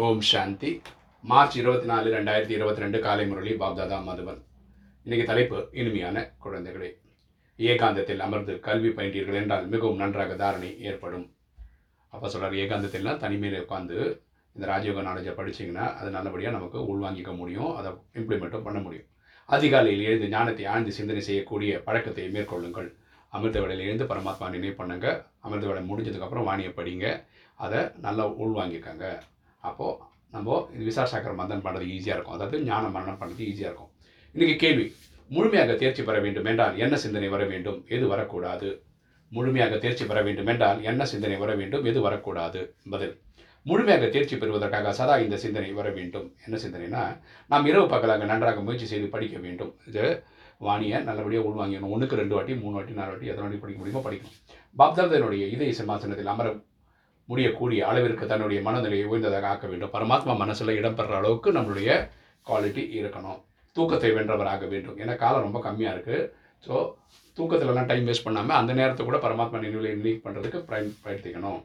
ஓம் சாந்தி. March இருபத்தி நாலு ரெண்டாயிரத்தி இருபத்தி ரெண்டு காலை முரளி பாப்தாதா மதுவன் இன்னைக்கு தலைப்பு இனிமையான குழந்தைகளே. ஏகாந்தத்தில் அமர்ந்து கல்வி பயின்றீர்கள் என்றால் மிகவும் நன்றாக தாரணை ஏற்படும். அப்போ சொல்கிறார் ஏகாந்தத்தில்னா தனிமையில் உட்காந்து இந்த ராஜயோக நாலேஜை படிச்சிங்கன்னா அது நல்லபடியாக நமக்கு உள்வாங்கிக்க முடியும் அதை இம்ப்ளிமெண்ட்டும் பண்ண முடியும். அதிகாலையில் எழுந்து ஞானத்தை ஆழ்ந்து சிந்தனை செய்யக்கூடிய பழக்கத்தை மேற்கொள்ளுங்கள். அமிர்த வேலையில் எழுந்து பரமாத்மா நினைவு பண்ணுங்க. அமிர்த வேலை முடிஞ்சதுக்கப்புறம் வாணியை படிங்க. அதை நல்லா உள்வாங்கிக்கங்க. அப்போது நம்ம இது விசார சாக்கர மந்தன் பண்ணுறது ஈஸியாக இருக்கும். அதாவது ஞான மரணம் பண்ணுறது ஈஸியாக இருக்கும். இன்றைக்கி கேள்வி முழுமையாக தேர்ச்சி பெற வேண்டும் என்றால் என்ன சிந்தனை வர வேண்டும்? எது வரக்கூடாது? முழுமையாக தேர்ச்சி பெற வேண்டும் என்றால் என்ன சிந்தனை வர வேண்டும்? எது வரக்கூடாது? பதில். முழுமையாக தேர்ச்சி பெறுவதற்காக சதா இந்த சிந்தனை வர வேண்டும். என்ன சிந்தனைனா நாம் இரவு பகலாக நன்றாக முயற்சி செய்து படிக்க வேண்டும். இது வாணியை நல்லபடியாக உள்வாங்கிடணும். ஒன்றுக்கு ரெண்டு வாட்டி மூணு வாட்டி நாலு வாட்டி எத்தனை வாட்டி படிக்க முடியுமோ படிக்கணும் பாப்தாதனுடைய இதய சிம்மாசனத்தில் அமர முடியக்கூடிய அளவிற்கு தன்னுடைய மனநிலையை உயர்ந்ததாக ஆக்க வேண்டும். பரமாத்மா மனசில் இடம்பெற அளவுக்கு நம்மளுடைய குவாலிட்டி இருக்கணும். தூக்கத்தை வென்றவராக வேண்டும். ஏன்னா காலம் ரொம்ப கம்மியாக இருக்குது ஸோ தூக்கத்திலலாம் டைம் வேஸ்ட் பண்ணாமல் அந்த நேரத்தை கூட பரமாத்மா நினைவுகளை நீக் பண்ணுறதுக்கு பயன் பயன்படுத்திக்கணும்.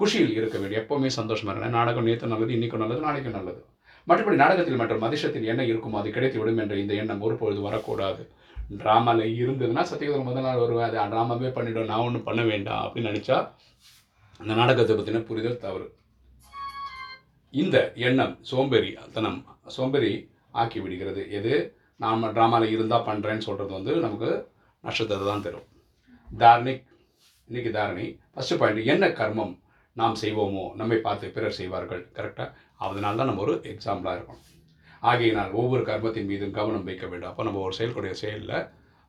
குஷியில் இருக்க வேண்டும். எப்போவுமே சந்தோஷமாக இருக்கணும் நாடகம் நேற்று நல்லது இன்றைக்கும் நல்லது நாளைக்கும் நல்லது. மற்றபடி நாடகத்தில் மற்றும் அதிர்ஷ்டத்தில் என்ன இருக்குமோ அது கிடைத்து விடும் என்ற இந்த எண்ணம் ஒருபொழுது வரக்கூடாது. ட்ராமாவில் இருந்ததுன்னா சத்தியகுதம் முதல் நாள் வருவேன் அது ட்ராமாவே பண்ணிவிடும் நான் ஒன்றும் பண்ண வேண்டாம். அப்படின்னு நினச்சா அந்த நாடகத்தை பற்றின புரிதல் தவறு. இந்த எண்ணம் சோம்பேறி தனம் சோம்பேறி ஆக்கி விடுகிறது. எது? நாம் ட்ராமாவில் இருந்தால் பண்ணுறேன்னு சொல்கிறது வந்து நமக்கு நஷ்டத்தை தான் தரும். தார்னிக் இன்றைக்கி தாரணி ஃபஸ்ட்டு பாயிண்ட் என்ன கர்மம் நாம் செய்வோமோ நம்மை பார்த்து பிறர் செய்வார்கள் கரெக்டாக அதனால தான் நம்ம ஒரு எக்ஸாம்பிளாக இருக்கணும். ஆகையினால் ஒவ்வொரு கர்மத்தின் மீதும் கவனம் வைக்க வேண்டும். அப்போ நம்ம ஒரு செயல்களுடைய செயலில்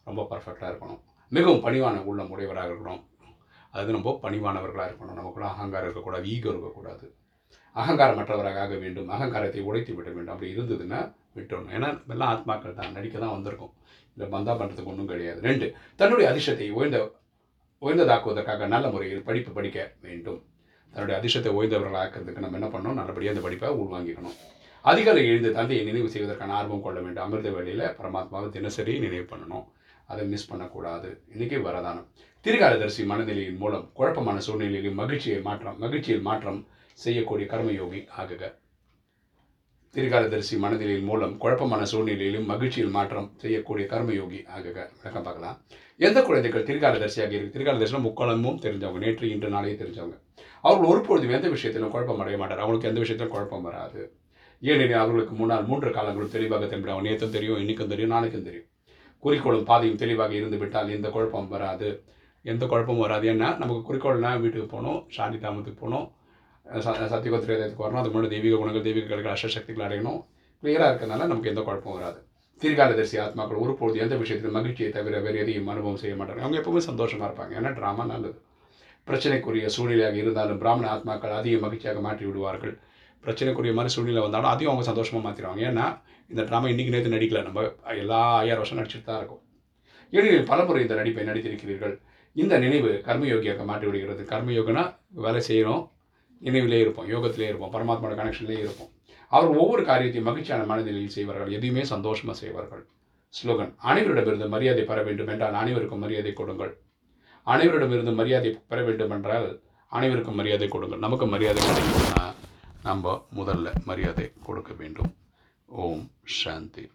ரொம்ப பர்ஃபெக்டாக இருக்கணும். மிகவும் பணிவான உள்ளம் உடையவராக இருக்கணும். அது நம்ம பணிவானவர்களாக இருக்கணும். நமக்குள்ள அகங்காரம் இருக்கக்கூடாது ஈகோ இருக்கக்கூடாது. அகங்காரமற்றவராக ஆக வேண்டும் அகங்காரத்தை உடைத்து விட வேண்டும். அப்படி இருந்ததுன்னா விட்டுடணும் ஏன்னா எல்லாம் ஆத்மாக்கள் தான். நடிக்க தான் வந்திருக்கும். இல்லை பந்தா பண்ணுறதுக்கு ஒன்றும் கிடையாது. ரெண்டு தன்னுடைய அதிர்ஷ்டத்தை உயர்ந்த உயர்ந்ததாக்குவதற்காக நல்ல முறையில் படிப்பு படிக்க வேண்டும். தன்னுடைய அதிர்ஷ்டத்தை உயர்ந்தவர்களாக்குறதுக்கு நம்ம என்ன பண்ணணும்? நல்லபடியாக அந்த படிப்பை உள்வாங்கிக்கணும். அதிகாலை எழுந்து தந்தையை நினைவு செய்வதற்கான ஆர்வம் கொள்ள வேண்டும். அமிர்த வேலையில் பரமாத்மாவை தினசரி நினைவு பண்ணணும். அதை மிஸ் பண்ணக்கூடாது. இன்றைக்கி வரதானம். திருகாலதரிசி மனநிலையின் மூலம் குழப்பமான சூழ்நிலையில் மகிழ்ச்சியை மாற்றம் மகிழ்ச்சியில் மாற்றம் செய்யக்கூடிய கர்மயோகி ஆகுக. திருகாலதரிசி மனநிலையின் மூலம் குழப்பமான சூழ்நிலையிலும் மகிழ்ச்சியில் மாற்றம் செய்யக்கூடிய கர்மயோகி ஆகுக. விளக்கம் பார்க்கலாம். எந்த குழந்தைகள் திருகாலதரிசியாக இருக்கு? திருகாலதரிசனம் முக்கோணமும் தெரிஞ்சவங்க. நேற்று இன்று நாளையே தெரிஞ்சவங்க. அவர்கள் ஒருபொழுதும் எந்த விஷயத்திலும் குழப்பம் அடைய மாட்டார். அவங்களுக்கு எந்த விஷயத்திலும் குழப்பம் வராது. ஏனெனில் அவர்களுக்கு முன்னால் மூன்று காலங்களும் தெளிவாக தென்படும். அவன் நேற்றும் தெரியும் இன்றைக்கும் தெரியும் நாளைக்கும் தெரியும். குறிக்கோளும் பாதையும் தெளிவாக இருந்து விட்டால் எந்த குழப்பம் வராது. எந்த குழப்பமும் வராது. ஏன்னா நமக்கு குறிக்கோள்னா வீட்டுக்கு போகணும் சாந்தி தாமத்துக்கு போகணும். சத்தியகோத்திரத்துக்கு வரணும். அது முன்னாடி தெய்வீக குணங்கள் தெய்வீக கலைகள் அஷ்டசக்திகள் அடையணும். கிளியராக இருக்கிறதுனால நமக்கு எந்த குழப்பமும் வராது. தீர்காலதரிசி ஆத்மாக்கள் ஒருபொழுது எந்த விஷயத்திலும் மகிழ்ச்சியை தவிர வேறு எதையும் அனுபவம் செய்ய மாட்டாங்க. அவங்க எப்பவுமே சந்தோஷமாக இருப்பாங்க. ஏன்னா ட்ராமா நல்லது. பிரச்சனைக்குரிய சூழ்நிலையாக இருந்தாலும் பிராமண ஆத்மாக்கள் அதிக மகிழ்ச்சியாக மாற்றி விடுவார்கள். பிரச்சனைக்குரிய மாதிரி சூழ்நிலை வந்தாலும் அதையும் அவங்க சந்தோஷமாக மாற்றிடுவாங்க ஏன்னா இந்த ட்ராமா இன்றைக்கி நேற்று நடிக்கல. நம்ம எல்லா ஐயாயிரம் வருஷம் நடிச்சுட்டு தான் இருக்கும். ஏனெனில் பலமுறை இந்த நடிப்பை நடித்திருக்கிறீர்கள். இந்த நினைவு கர்மயோகியாக மாற்றி விடுகிறது கர்மயோகனா வேலை செய்கிறோம் நினைவிலே இருப்போம் யோகத்திலே இருப்போம் பரமாத்மாவோட கனெக்ஷன்லேயே இருப்போம். அவர் ஒவ்வொரு காரியத்தையும் மகிழ்ச்சியான மனநிலையில் செய்வார்கள். எதையுமே சந்தோஷமாக செய்வார்கள். ஸ்லோகன் அனைவரிடமிருந்து மரியாதை பெற வேண்டும் என்றால் அனைவருக்கும் மரியாதை கொடுங்கள். அனைவரிடமிருந்து மரியாதை பெற வேண்டும் என்றால் அனைவருக்கும் மரியாதை கொடுங்கள். நமக்கு மரியாதை கிடைக்கணும்னா நம்ம முதல்ல மரியாதை கொடுக்க வேண்டும். ஓம் சாந்தி.